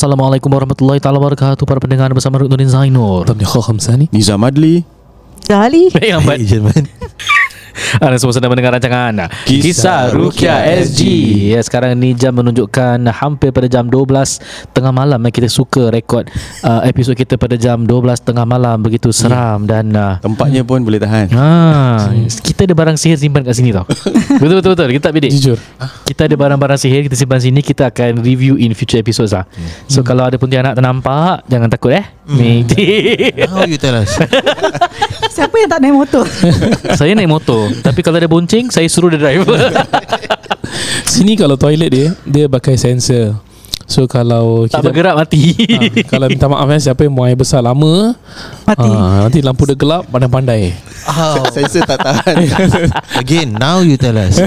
Assalamualaikum warahmatullahi taala wabarakatuh. Para pendengar bersama Ruknuddin Zainur. Tam ni kau Hamzani Nizam Adli. Baik lambat. Jerman Anda semua sedang mendengar rancangan Kisah, Kisah Rukia Rukia SG. Ya, sekarang ni jam menunjukkan hampir pada jam 12 tengah malam. Kita suka rekod uh, episod kita pada jam 12 tengah malam begitu seram dan uh, Tempatnya pun boleh tahan Ha, kita ada barang sihir simpan kat sini tau. betul betul betul. Kita tak bedek. Jujur Kita ada barang-barang sihir kita simpan sini kita akan review in future episodes lah. So kalau ada pontianak ternampak jangan takut eh. Hmm. How you tell us Siapa yang tak naik motor saya naik motor tapi kalau ada bonceng saya suruh dia drive. Sini kalau toilet dia Dia pakai sensor So kalau tak kita bergerak mati. ha, Kalau minta maaf eh Siapa yang buang air besar lama Mati ha, Nanti lampu dia gelap Pandai-pandai How? Sensor tak tahan Again, now you tell us.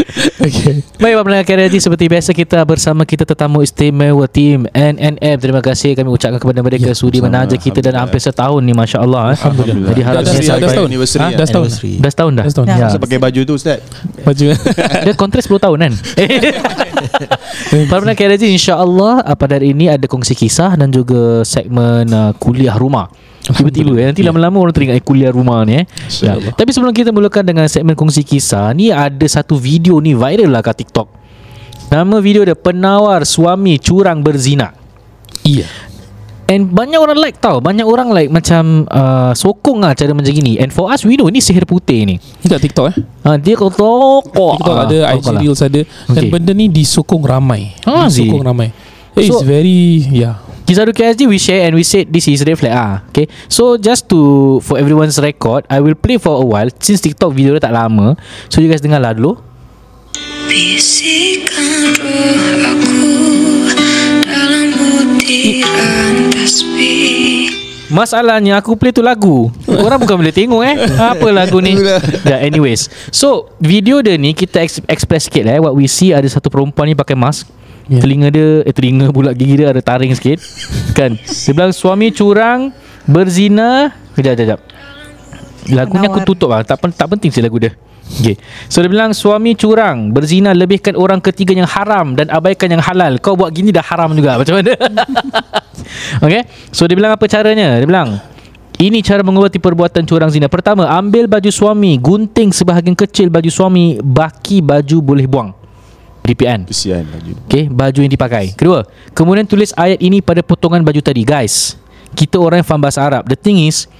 Okay Baik Pendengar KRG Seperti biasa kita bersama kita tetamu istimewa tim NNF Terima kasih kami ucapkan kepada mereka Ya, Sudi menaja kita dan hampir setahun ni Masya Allah eh. Alhamdulillah. Jadi harap Dah- dah- saya dah setahun. Ha, dah setahun. Dah setahun dah Dah setahun. Ya. Masa pakai baju tu Ustaz Baju Dia kontrak 10 tahun kan Para pendengar KRG InsyaAllah Pada hari ini ada kongsi kisah Dan juga segmen uh, kuliah rumah Tiba-tiba eh. Nanti lama-lama orang teringat eh, kuliah rumah ni eh. Ya. Tapi sebelum kita mulakan dengan segmen kongsi kisah Ni ada satu video ni viral lah kat TikTok. Nama video dia Penawar suami curang berzina. Iya. And banyak orang like tau. Banyak orang like macam uh, Sokong lah cara macam gini. And for us we know Ni sihir putih ni. Ni kat TikTok eh? Ha, Dia kata kok TikTok ada IG Reels ada. Dan Okay. benda ni disokong ramai. Ah, Disokong ramai. It's So- very Yeah Kisah Duki SD we share and we said this is red flag ah. Okay. So just to for everyone's record, I will play for a while since TikTok video dia tak lama. So you guys dengar lah dulu. Bisikan roh aku dalam butiran tasbih Masalahnya aku play tu lagu Orang bukan boleh tengok eh Apa lagu ni yeah, Anyways So video dia ni Kita ex- express sikit lah eh What we see Ada satu perempuan ni pakai mask yeah. Telinga dia Eh telinga pula gigi dia Ada taring sikit. Kan? Dia bilang suami curang Berzina. Kejap kejap kejap Lagu ni aku tutup lah. Tak, pen- tak penting sih lagu dia. Okay. So dia bilang suami curang Berzina lebihkan orang ketiga yang haram Dan abaikan yang halal. Kau buat gini dah haram juga. Macam mana? Okay So dia bilang apa caranya? Dia bilang ini cara mengubati perbuatan curang zina. Pertama Ambil baju suami Gunting sebahagian kecil baju suami Baki baju boleh buang Kan Kesian baju Okay Baju yang dipakai. Kedua Kemudian tulis ayat ini pada potongan baju tadi. Guys Kita orang yang faham bahasa Arab. The thing is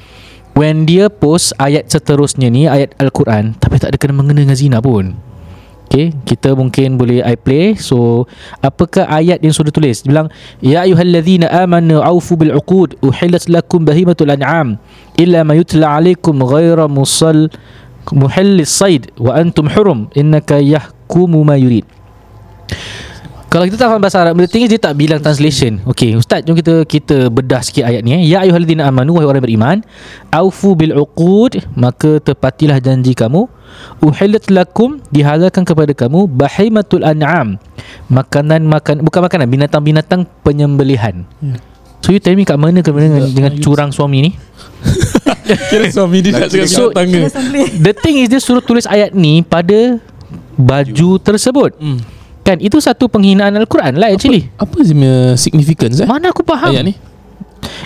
When dia post ayat seterusnya ni Ayat Al-Quran Tapi tak ada kena-mengena dengan zina pun. Okay Kita mungkin boleh I play. So Apakah ayat yang sudah tulis? Dia bilang Ya ayuhalladzina amanu Awfu bil'uqud Uhilat lakum bahimatul an'am Illa ma yutla alaikum Ghaira musal Muhallis said Wa antum hurum Innaka yahkumu ma yurid kalau kita tak faham bahasa Arab The thing is dia tak bilang translation. Okay Ustaz jom kita kita bedah sikit ayat ni eh. Ya ayuhalladzina amanu Wahai orang beriman Aufu bil uqud Maka tepatilah janji kamu. Uhilat lakum Dihalalkan kepada kamu Bahimatul an'am Makanan makan Bukan makanan Binatang-binatang penyembelihan. So you tell me kat mana ke mana dengan, dengan curang suami ni? Kira suami dia nak cakap So- Kena sembelih The thing is dia suruh tulis ayat ni Pada Baju. tersebut. Hmm. Kan itu satu penghinaan Al-Quran lah actually. Apa sebenarnya significance eh? Mana aku faham? Ayat ni?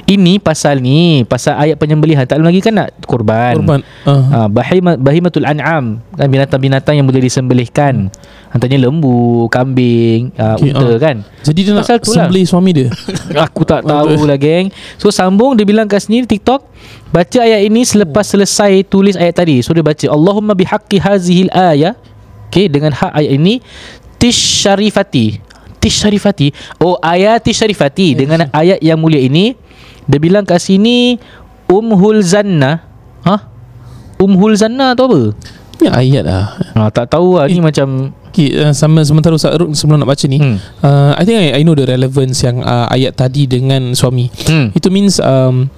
Ini pasal ni Pasal ayat penyembelihan. Tak lagi kan nak korban? Korban uh. ha, bahima, Bahimatul an'am. Kan Binatang-binatang yang boleh disembelihkan. Antaranya lembu Kambing uh, Okay, Unta ah. kan? Jadi dia nak Pasal tu lah. sembelih suami dia? Aku tak tahu lah geng. So sambung Dia bilang kat sini TikTok Baca ayat ini Selepas selesai Tulis ayat tadi. So dia baca Allahumma bihaqqi hazihil ayah Okay dengan hak ayat ini Tish syarifati Tish syarifati Oh ayat tish syarifati Dengan ayat yang mulia ini Dia bilang kat sini Umhul zanna Hah? Umhul zanna tu apa? Ni ayat lah Ha, tak tahu lah Ni macam okay, uh, Sama sementara Ustaz Arun Sebelum nak baca ni Hmm. uh, I think I, I know the relevance Yang uh, ayat tadi Dengan suami hmm. Itu means um,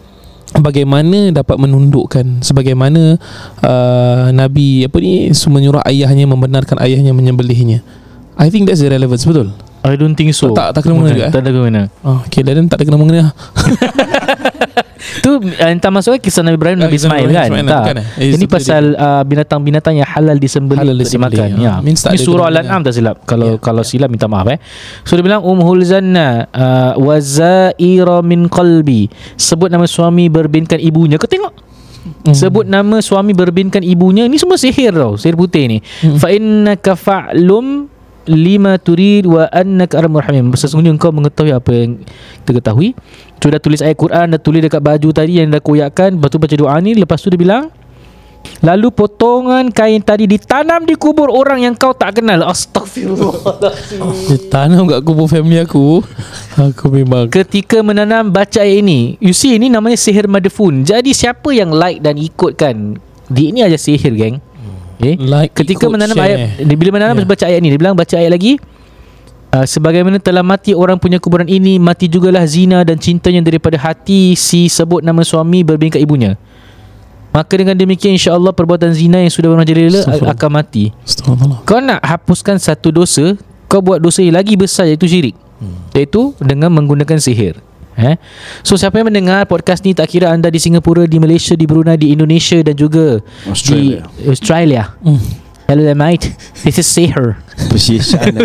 Bagaimana dapat menundukkan Sebagaimana uh, Nabi Apa ni Menyuruh ayahnya Membenarkan ayahnya Menyembelihnya I think that's the relevance Betul I don't think so Tak- tak kena mengena juga, eh? Tak ada kena mengena oh, Okay then tak ada kena mengena Tu uh, entah masuknya kisah Nabi Ibrahim Ah, Nabi Ismail kan? Ismail, tak. bukan, eh? Eh, Ini pasal uh, binatang-binatang yang halal disembelih Halal untuk dimakan. ya. Ya. Ini surah. Al-An'am tak silap. Kalau Ya. kalau silap minta maaf eh. So dia bilang Umhul Zanna uh, wa zaira min qalbi. Sebut nama suami berbinkan ibunya. Kau tengok Hmm. Sebut nama suami berbinkan ibunya Ni semua sihir tau Sihir putih ni Hmm. Fa innaka fa'lum Lima turid Wa annaka arhamur rahim Sesungguhnya engkau mengetahui Apa yang kita ketahui Sudah tulis ayat Quran Dah tulis dekat baju tadi Yang dah koyakkan Lepas tu baca doa ni Lepas tu dia bilang Lalu potongan kain tadi ditanam di kubur orang yang kau tak kenal. Astagfirullah. Dia tanam kat kubur family aku Aku memang Ketika menanam baca ayat ini, you see ini namanya sihir madfun. Jadi siapa yang like dan ikutkan di ini aja sihir geng. Okay. Like, Ketika menanam share. ayat dia bila menanam Ya. yeah. baca ayat ini dia bilang baca ayat lagi uh, sebagaimana telah mati orang punya kuburan ini mati jugalah zina dan cintanya daripada hati si sebut nama suami berbingkat ibunya maka dengan demikian insya-Allah perbuatan zina yang sudah merajalela Astagfirullah. akan mati kau nak hapuskan satu dosa kau buat dosa yang lagi besar iaitu syirik hmm. iaitu dengan menggunakan sihir eh? So siapa yang mendengar podcast ni tak kira anda di Singapura di Malaysia di Brunei di Indonesia dan juga Australia. di Australia. Hmm. hello there mate. This is sihir Appreciation.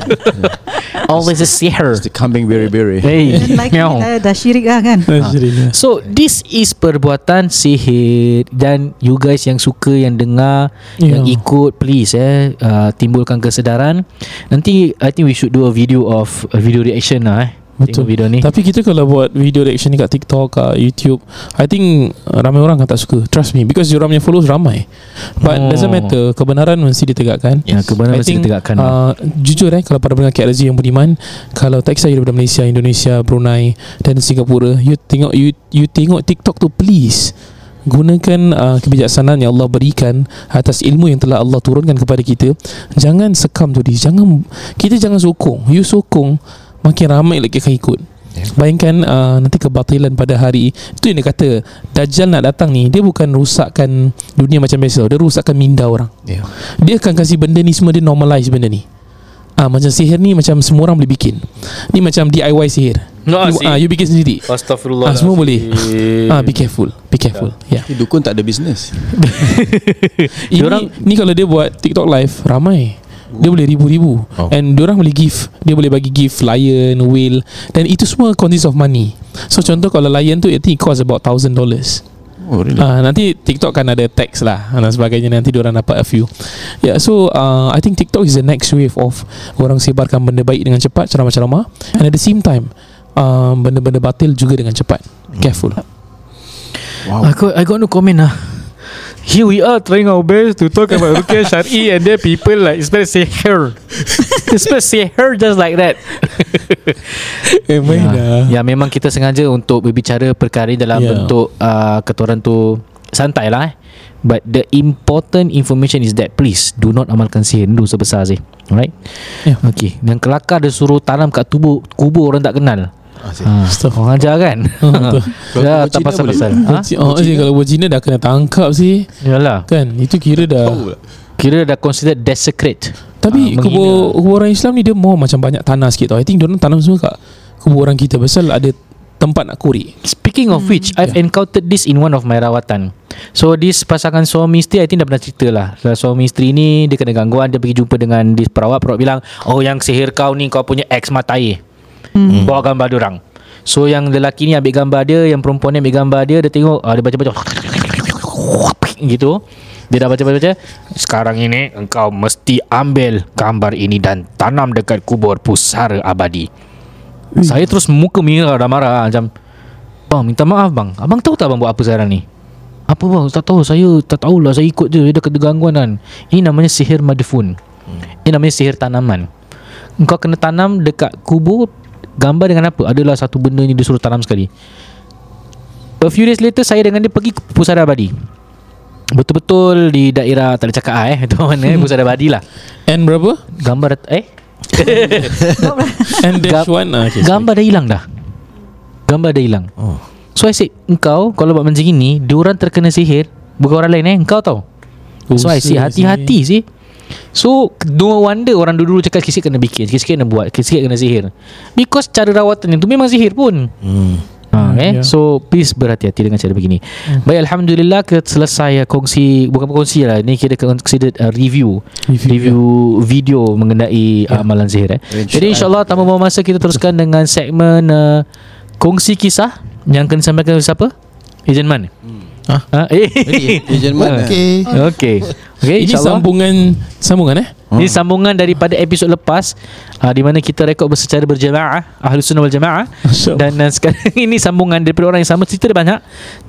All this is sihir It's the kambing berry-berry hey. Like meow. dah, dah syirik lah kan? Alhamdulillah So this is perbuatan sihir dan you guys yang suka yang dengar Ya. yang ikut please eh uh, timbulkan kesedaran. Nanti I think we should do a video of a video reaction lah eh. Betul. Tengok video ni. Tapi kita kalau buat video reaction ni kat TikTok, kat YouTube, I think ramai orang akan tak suka. Trust me because diorang punya followers ramai. But Oh. doesn't matter, kebenaran mesti ditegakkan. Ya, kebenaran I mesti think, ditegakkan. Uh, jujur eh kalau para pendengar KLZ yang budiman, kalau tak you daripada Malaysia, Indonesia, Brunei dan Singapura, you tengok you you tengok TikTok tu please gunakan uh, kebijaksanaan yang Allah berikan atas ilmu yang telah Allah turunkan kepada kita jangan sekam tu jangan kita jangan sokong you sokong makin ramai lagi akan ikut Bayangkan uh, nanti kebatilan pada hari Itu yang dia kata Dajjal nak datang ni Dia bukan rusakkan dunia macam biasa Dia rusakkan minda orang Yeah. dia akan kasih benda ni semua dia normalize benda ni. Ah macam sihir ni macam semua orang boleh bikin. Ni macam DIY sihir. No, you, ah you bikin sendiri. Astagfirullah. Ah semua boleh. Ah be careful. Be careful. Ya. Yeah. Dukun tak ada business Ini Diorang- ni kalau dia buat TikTok live ramai. Dia boleh ribu-ribu Oh. And diorang boleh give Dia boleh bagi gift Lion Whale Dan itu semua Consist of money So contoh kalau lion tu I think it cost about thousand dollars Oh really Ah nanti TikTok kan ada tax lah dan sebagainya nanti diorang dapat a few. Yeah, so uh, I think TikTok is the next wave of orang sebarkan benda baik dengan cepat ceramah-ceramah and at the same time uh, benda-benda batil juga dengan cepat. Careful. Wow I got I got no comment lah. Here we are trying our best to talk about Rukia Syari and then people like spell sihir. They spell sihir just like that. Eh main ya, dah. ya memang kita sengaja untuk berbicara perkara dalam Ya. bentuk uh, ketoran tu santai lah eh. But the important information is that please do not amalkan sihir dulu sebesar sih. Alright? Ya. Okay. Dan kelakar dia suruh tanam kat tubuh kubur orang tak kenal. Ha, orang ajar kan? betul. ya, tak Cina pasal-pasal. boleh. Ha? Oh, sih kalau buat Cina dah kena tangkap sih. Yalah. Kan? Itu kira dah. Lah. Kira dah considered desecrate. Tapi Ah, kubur, kubur orang Islam ni dia more macam banyak tanah sikit tau. I think diorang tanam semua kat kubur orang kita pasal ada tempat nak korek. Speaking of which, I've Yeah. encountered this in one of my rawatan. So this pasangan suami isteri I think dah pernah cerita lah. So, suami isteri ni dia kena gangguan, dia pergi jumpa dengan this perawat, perawat bilang, "Oh yang sihir kau ni kau punya ex mata air." Hmm. Bawa gambar dia orang. So yang lelaki ni ambil gambar dia, yang perempuan ni ambil gambar dia, dia tengok, ah, dia baca-baca. Gitu. Dia dah baca-baca. Sekarang ini Engkau mesti ambil Gambar ini Dan tanam dekat kubur Pusara abadi. Saya terus muka merah Dah marah Macam Bang minta maaf bang. Abang tahu tak abang buat apa sekarang ni? Apa bang? Tak tahu. Saya tak tahulah. Saya ikut je. Dia kena gangguan kan Ini namanya sihir madfun. Ini namanya sihir tanaman. Engkau kena tanam dekat kubur Gambar dengan apa? Adalah satu benda ni Dia suruh tanam sekali. A few days later Saya dengan dia pergi ke Pusara Abadi. Betul-betul di daerah Tak boleh cakap ah, eh. Itu mana eh? Pusara Abadi lah. And berapa? Gambar Eh? And dash Gam- one ah, okay, Gambar dah hilang dah. Gambar dah hilang. Oh. So I said Engkau Kalau buat macam ni Diorang terkena sihir Bukan orang lain eh? Engkau tau. So I Buset hati-hati sih So No wonder orang dulu-dulu cakap Sikit-sikit kena bikin Sikit-sikit kena buat Sikit-sikit kena sihir Because cara rawatan itu Memang sihir pun Hmm. Ha, eh? ya. So please berhati-hati dengan cara begini. Hmm. Baik Alhamdulillah ke selesai kongsi bukan kongsi lah ni kita considered uh, review Review, review video mengenai uh, amalan sihir. Eh. Insya- Jadi insyaAllah tanpa buang masa kita teruskan dengan segmen uh, kongsi kisah yang akan disampaikan oleh siapa? Ejen Man. Hah? Ha? Eh. Ejen Man Okay Okey. Okey Ini insyaAllah. sambungan Sambungan eh? Ini sambungan daripada episod lepas uh, Di mana kita rekod secara berjamaah Ahlus Sunnah wal Jamaah. Dan uh, sekarang ini sambungan daripada orang yang sama Cerita dia banyak.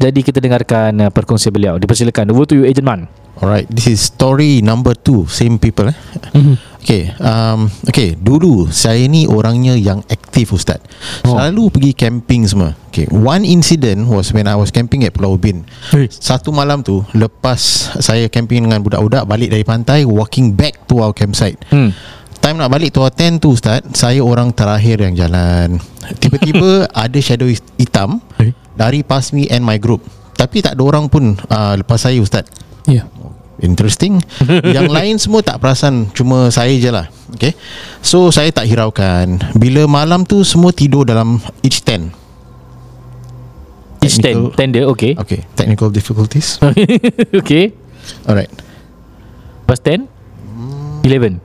Jadi kita dengarkan uh, perkongsian beliau. Dipersilakan. Over to you Agent Man Alright This is story number two Same people eh Mhm. Okay um, Okay Dulu Saya ni orangnya yang aktif Ustaz Oh. Selalu pergi camping semua Okay One incident was When I was camping at Pulau Ubin Hey. Satu malam tu Lepas Saya camping dengan budak-budak Balik dari pantai Walking back to our campsite hmm. Time nak balik to our tent tu Ustaz Saya orang terakhir yang jalan Tiba-tiba Ada shadow hitam Hey. Lari past me and my group Tapi tak ada orang pun uh, Lepas saya Ustaz Ya Interesting. Yang lain semua tak perasan Cuma saya je lah. Okay. So saya tak hiraukan. Bila malam tu Semua tidur dalam Each tent. Each ten Technical- Tender okay. Okay Technical difficulties. Okay. Alright. Lepas ten? Eleven.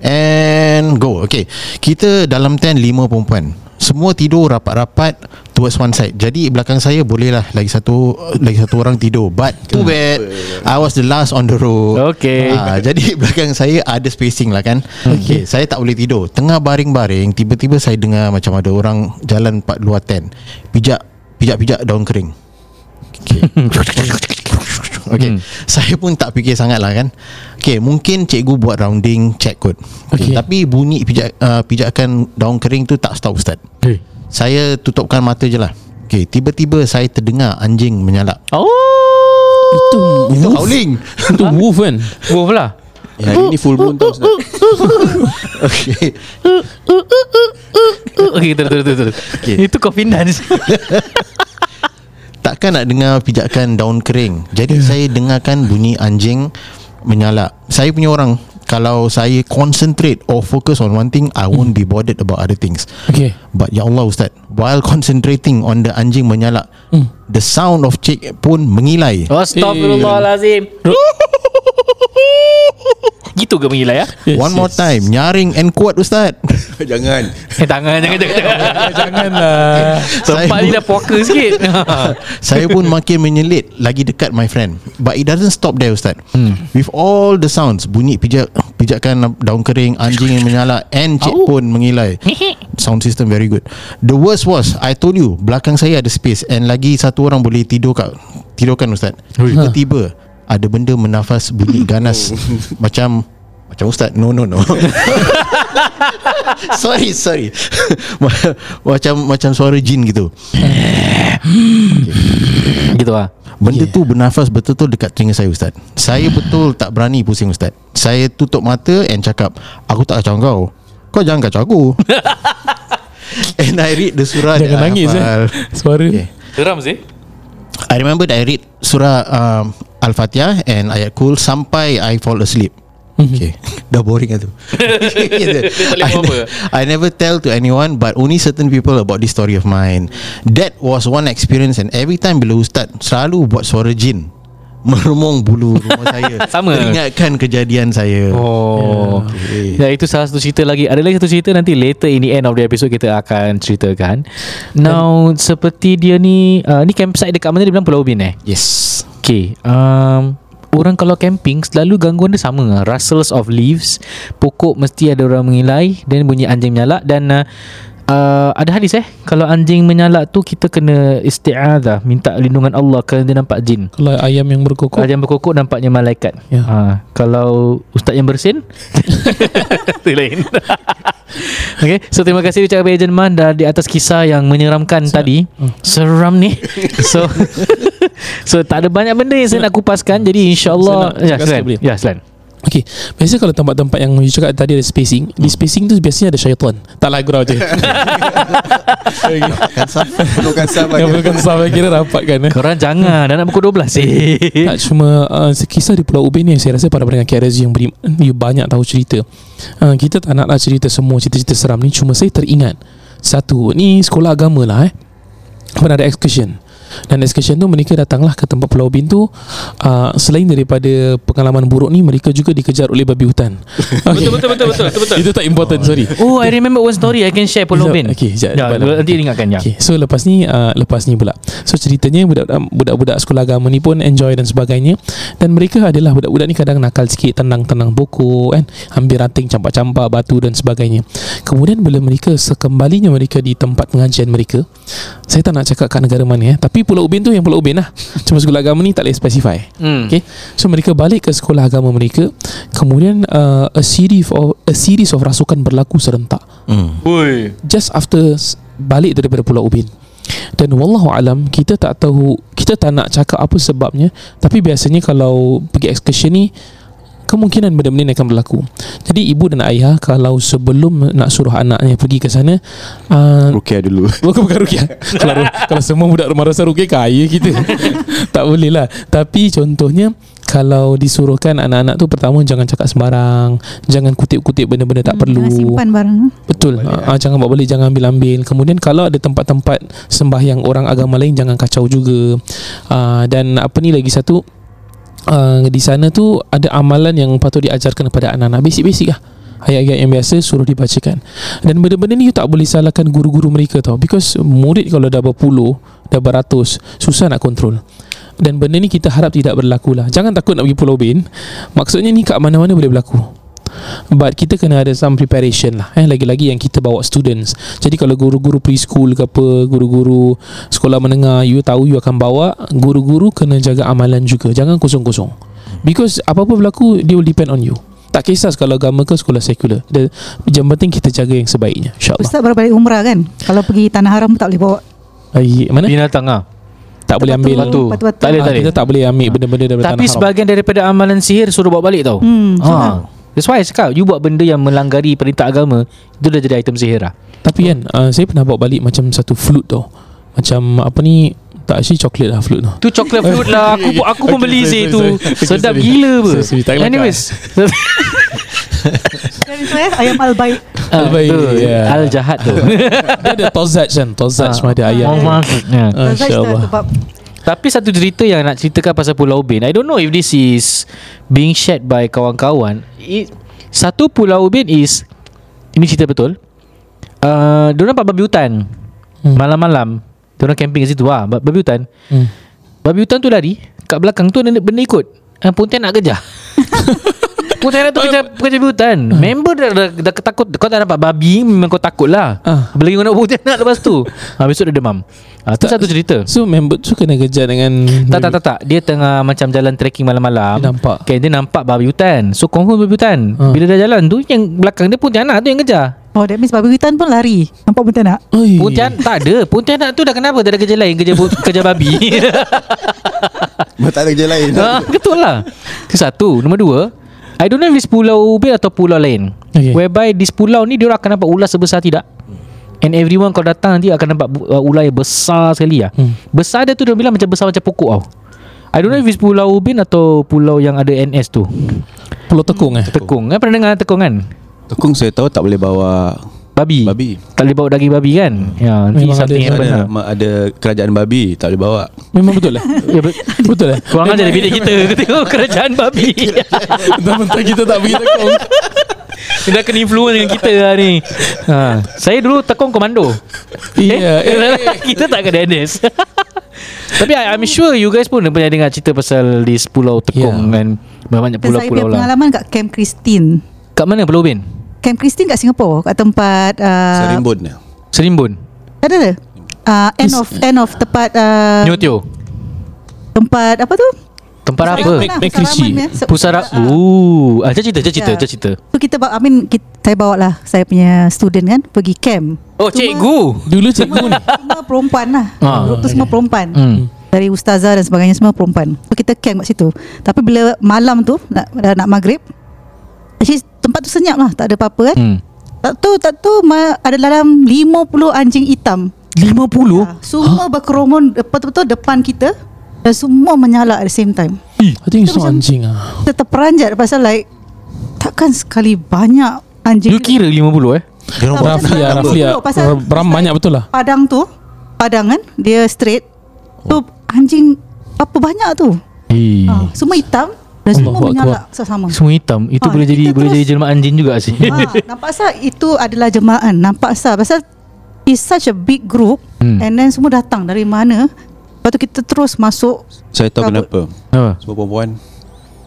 And go. Okay. Kita dalam tent lima perempuan Semua tidur rapat-rapat Towards one side Jadi belakang saya Boleh lah Lagi satu Lagi satu orang tidur But too bad I was the last on the row Okay Ah, jadi belakang saya ada spacing lah kan. Okay. Saya tak boleh tidur. Tengah baring-baring, tiba-tiba saya dengar macam ada orang jalan pat luar tent. Pijak pijak-pijak daun kering. Okay. okay. Hmm. Saya pun tak fikir sangat lah kan. Okay, mungkin cikgu buat rounding check kot. Okay. Okay. Tapi bunyi pijak uh, pijakan daun kering tu tak stop Ustaz. hey. Saya tutupkan mata je lah. Okay, tiba-tiba saya terdengar anjing menyalak. Oh Itu Itu wolf howling. Itu wolf kan Wolf lah Ya, hari ni full moon tau Ustaz okay. Okay terus terus, terus. Okay. Itu coffin dance Takkan nak dengar pijakan daun kering. Jadi yeah. saya dengarkan bunyi anjing menyalak Saya punya orang Kalau saya concentrate or focus on one thing I won't be bothered about other things. Okay. But ya Allah Ustaz While concentrating on the anjing menyalak Hmm. The sound of cik pun mengilai. Astaghfirullahalazim Gitu ke mengilai ya? Yes, One more yes. time. Nyaring and kuat Ustaz. Jangan. Eh tangan jangan jangan, jangan. Janganlah Tempat ni dah poker sikit. Saya pun makin menyelit Lagi dekat my friend. But it doesn't stop there Ustaz. Hmm. With all the sounds Bunyi pijak Pijakan daun kering Anjing yang menyala And cik Au. pun mengilai. Sound system very good. The worst was I told you Belakang saya ada space And lagi satu orang boleh tidur kat Tidurkan Ustaz. Tiba-tiba Ada benda menafas Bunyi ganas. Macam Macam Ustaz No no no. Sorry sorry. Macam Macam suara jin gitu. Gitu lah. Benda yeah. tu bernafas betul-betul dekat telinga saya Ustaz. Saya betul tak berani pusing Ustaz. Saya tutup mata and cakap Aku tak kacau kau. Kau jangan kacau aku. And I read the surah Jangan nangis eh. Suara Okay. Geram sih. I remember that I read surah um, Al-Fatihah and ayat kul Sampai I fall asleep. Okay. Dah boring lah tu. Boleh I, buat apa? I never tell to anyone But only certain people About this story of mine. That was one experience And every time bila ustaz Selalu buat suara jin Meremung bulu rumah saya. Sama. Ingatkan kejadian saya. Oh. Okay. Ya itu salah satu cerita lagi. Ada lagi satu cerita nanti Later in the end of the episode Kita akan ceritakan. Now Seperti dia ni uh, Ni campsite dekat mana? Dia bilang Pulau Ubin eh? Yes Okay um, Orang kalau camping Selalu gangguan dia sama. Rustles of leaves Pokok mesti ada orang mengilai Dan bunyi anjing menyalak Dan uh, uh, Ada hadis eh Kalau anjing menyalak tu Kita kena isti'adah Minta lindungan Allah Kerana dia nampak jin Kalau ayam yang berkokok yang berkokok nampaknya malaikat. Ya. Ha, kalau ustaz yang bersin itu lain. okay, so terima kasih ucapkan kepada Ejen Man dah di atas kisah yang menyeramkan tadi. Hmm. Seram ni. So so tak ada banyak benda yang saya nak kupaskan jadi insyaallah nak ya silakan. boleh? Ya silakan. Okay Biasa kalau tempat-tempat yang You cakap tadi ada spacing Di spacing tu biasanya ada syaitan. Tak lah gurau je. Sabar Yang bukan sahabat kira rapat kan eh? Korang jangan dah nak pukul 12 eh. Tak cuma uh, Kisah di Pulau Ubin ni Saya rasa para pendengar KRZ yang beri, You banyak tahu cerita. Uh, Kita tak naklah cerita semua Cerita-cerita seram ni Cuma saya teringat Satu Ni sekolah agama lah eh. Pernah ada excursion dan excursion tu mereka datanglah ke tempat Pulau Ubin tu uh, selain daripada pengalaman buruk ni mereka juga dikejar oleh babi hutan okay. Betul betul betul betul betul. betul. itu tak important sorry Oh, I remember one story I can share Pulau Ubin. Okay, sekejap, Ya, lah. nanti ingatkan ya. Okay, so lepas ni uh, lepas ni pula. So ceritanya budak budak-budak sekolah agama ni pun enjoy dan sebagainya. Dan mereka adalah budak-budak ni kadang nakal sikit, tenang-tenang pokok kan, ambil ranting campak-campak batu dan sebagainya. Kemudian bila mereka sekembalinya mereka di tempat pengajian mereka, saya tak nak cakap kat negara mana ya, tapi Pulau Ubin tu yang Pulau Ubin lah. Cuma sekolah agama ni tak boleh specify. Hmm. Okay So mereka balik ke sekolah agama mereka Kemudian uh, A series of A series of rasukan berlaku serentak Hmm. Just after balik daripada Pulau Ubin. Dan wallahu alam kita tak tahu kita tak nak cakap apa sebabnya tapi biasanya kalau pergi excursion ni kemungkinan benda-benda ni akan berlaku. Jadi ibu dan ayah kalau sebelum nak suruh anaknya pergi ke sana uh, Rukia dulu. Bukan bukan rukiah. Kalau, kalau semua budak madrasah rukiah kaya kita. Tak boleh lah. Tapi contohnya Kalau disuruhkan anak-anak tu Pertama jangan cakap sembarang. Jangan kutip-kutip benda-benda tak perlu. Jangan simpan barang Betul. Ha, Jangan bawa balik Jangan ambil-ambil. Kemudian kalau ada tempat-tempat Sembahyang orang agama lain Jangan kacau juga. Uh, Dan apa ni lagi satu uh, Di sana tu Ada amalan yang patut diajarkan kepada anak-anak. Basic-basic lah. Ayat-ayat yang biasa suruh dibacakan. Dan benda-benda ni you tak boleh salahkan guru-guru mereka tau. Because murid kalau dah berpuluh Dah beratus Susah nak kontrol. Dan benda ni kita harap tidak berlaku lah. Jangan takut nak pergi Pulau Ubin Maksudnya ni kat mana-mana boleh berlaku But kita kena ada some preparation lah eh Lagi-lagi yang kita bawa students Jadi kalau guru-guru preschool ke apa Guru-guru sekolah menengah You tahu you akan bawa Guru-guru kena jaga amalan juga Jangan kosong-kosong Because apa-apa berlaku Dia will depend on you tak kisah kalau agama ke sekolah sekular The, Yang penting kita jaga yang sebaiknya InsyaAllah Ustaz baru balik umrah kan Kalau pergi tanah haram tak boleh bawa Ay, Mana? Binatang ah. Tak boleh ambil Batu-batu. Batu. Batu-batu. Tak boleh, tak boleh. Kita tak boleh ambil benda-benda daripada Tapi tanah haram. sebahagian daripada amalan sihir suruh bawa balik tau. Hmm, Ha. That's why I cakap You buat benda yang melanggari perintah agama Itu dah jadi item sihir lah Tapi kan uh, Saya pernah bawa balik Macam satu flute tau Macam apa ni Tak actually coklat lah flute tu Tu coklat fruit lah Aku aku pun Okay, beli sorry, sih sorry, tu sorry. Sedap Sorry. gila ber Sorry, sorry. Anyways saya ayam al-baik Ah, Al-baik, tu, ya. Al jahat tu Dia ada tozaj kan Tozaj Ah. ada ayam Oh, maksudnya. Saya InsyaAllah sebab Tapi satu cerita yang nak ceritakan pasal Pulau Ubin I don't know if this is Being shared by kawan-kawan. It, Satu Pulau Ubin is Ini cerita betul. Uh, Diorang nampak babi hutan Hmm. Malam-malam. Diorang camping kat situ lah ba- Babi hutan. Hmm. Babi hutan tu lari Kat belakang tu ada benda ikut. Uh, Pontianak kejar Pontianak tu kejar, kejar babi hutan Member dah, dah, dah ketakut. Kau tak nampak babi Memang kau takut lah. Ah. Apalagi kau nak pontianak lepas tu? Ha, Besok dia demam. Ha, Tu Tak- satu cerita. So member tu kena kejar dengan tak tak tak tak. Dia tengah macam jalan trekking malam-malam. Dia nampak. okay, Dia nampak babi hutan. So confirm babi hutan. Ha. Bila dah jalan tu Yang belakang dia Pontianak tu yang kejar. Oh that means babi hutan pun lari. Nampak pun tak nak. Pontianak tak ada. Pontianak tu dah kenapa? Tak ada kerja lain Kerja, kerja babi. Tak ada kerja lain. Ha, Betul lah. Itu satu. Nombor dua I don't know if it's pulau Ubin atau pulau lain. Okay. Whereby di pulau ni Dia akan nampak ular sebesar tidak? And everyone kalau datang nanti Akan nampak uh, ular yang besar sekali lah Hmm. Besar dia tu dia bilang macam besar macam pokok tau. I don't know if it's pulau Ubin Atau pulau yang ada NS tu. Pulau Tekung eh? Tekung kan Pernah dengar tekung kan? Tekung saya tahu tak boleh bawa Babi. Babi. Tak boleh bawa daging babi kan? Ya nanti Memang something ada. happen ada, lah. ada kerajaan babi Tak boleh bawa. Memang betul eh ya, be- Betul eh Kurang ajar dia bilik kita. Tengok kerajaan babi. Mentang-mentang kita tak pergi Tekung Dia dah kena influence dengan kita lah ni. Ha. Saya dulu tekong komando. Iya eh, Kita tak kena NS Tapi I, I'm sure you guys pun pernah dengar cerita pasal di Pulau Tekong Ya. kan? Banyak Dan saya pulau-pulau punya lah. pengalaman kat Camp Christine. Kat mana? Pulau Ubin? Camp Christine kat Singapore Kat tempat uh, Serimbun Serimbun. Ada ada uh, End of End of tempat uh, Nyotio. Tempat apa tu Tempat apa? Mac- Mac- Macritchie. Pusaraman, eh. Se- Pusara. Ah. Ooh, ah, cerita, cerita, cerita, Ya. cerita. Tu kita bawa I mean kita, Saya bawa lah Saya punya student kan Pergi camp Oh, Cuma- cikgu. Dulu cikgu ni Semua perempuan lah Ah, Group tu semua perempuan Hmm. Dari ustazah dan sebagainya Semua perempuan So kita camp kat situ Tapi bila malam tu Nak, nak maghrib Actually tempat tu senyap lah Tak ada apa-apa kan Hmm. Tak tahu tak tahu ma- Ada dalam 50 anjing hitam 50? ha, Semua berkerumun Betul-betul depan kita Dan semua menyala at the same time I think Itu so anjing ah. Kita terperanjat Pasal like Takkan sekali banyak Anjing You kira 50 eh? Roughly lah tahu lah Beram banyak betul lah Padang tu padang kan Dia straight So anjing Apa banyak tu Eh. ha, Semua hitam Dan semua Allahu menyalak sama Semua hitam Itu Ah, boleh jadi kita boleh terus- jadi jelmaan jin juga sih. ha, Nampak sah Itu adalah jemaah Nampak sah Pasal It's such a big group Hmm. And then semua datang Dari mana Lepas tu kita terus masuk Saya tahu Kabut. kenapa Apa? Semua perempuan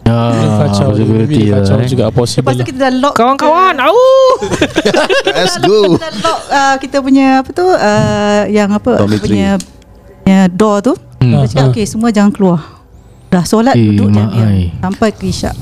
Ah, kacau Bila lah, kacau eh. juga Lepas possible tu lah. kita dah lock Kawan-kawan, au. Let's go Kita lock uh, Kita punya Apa tu uh, Yang apa Dormitory. Punya punya door tu Hmm. Dia cakap ah. okay semua jangan keluar Dah solat Eh, duduk diam-diam ai. Sampai ke isyak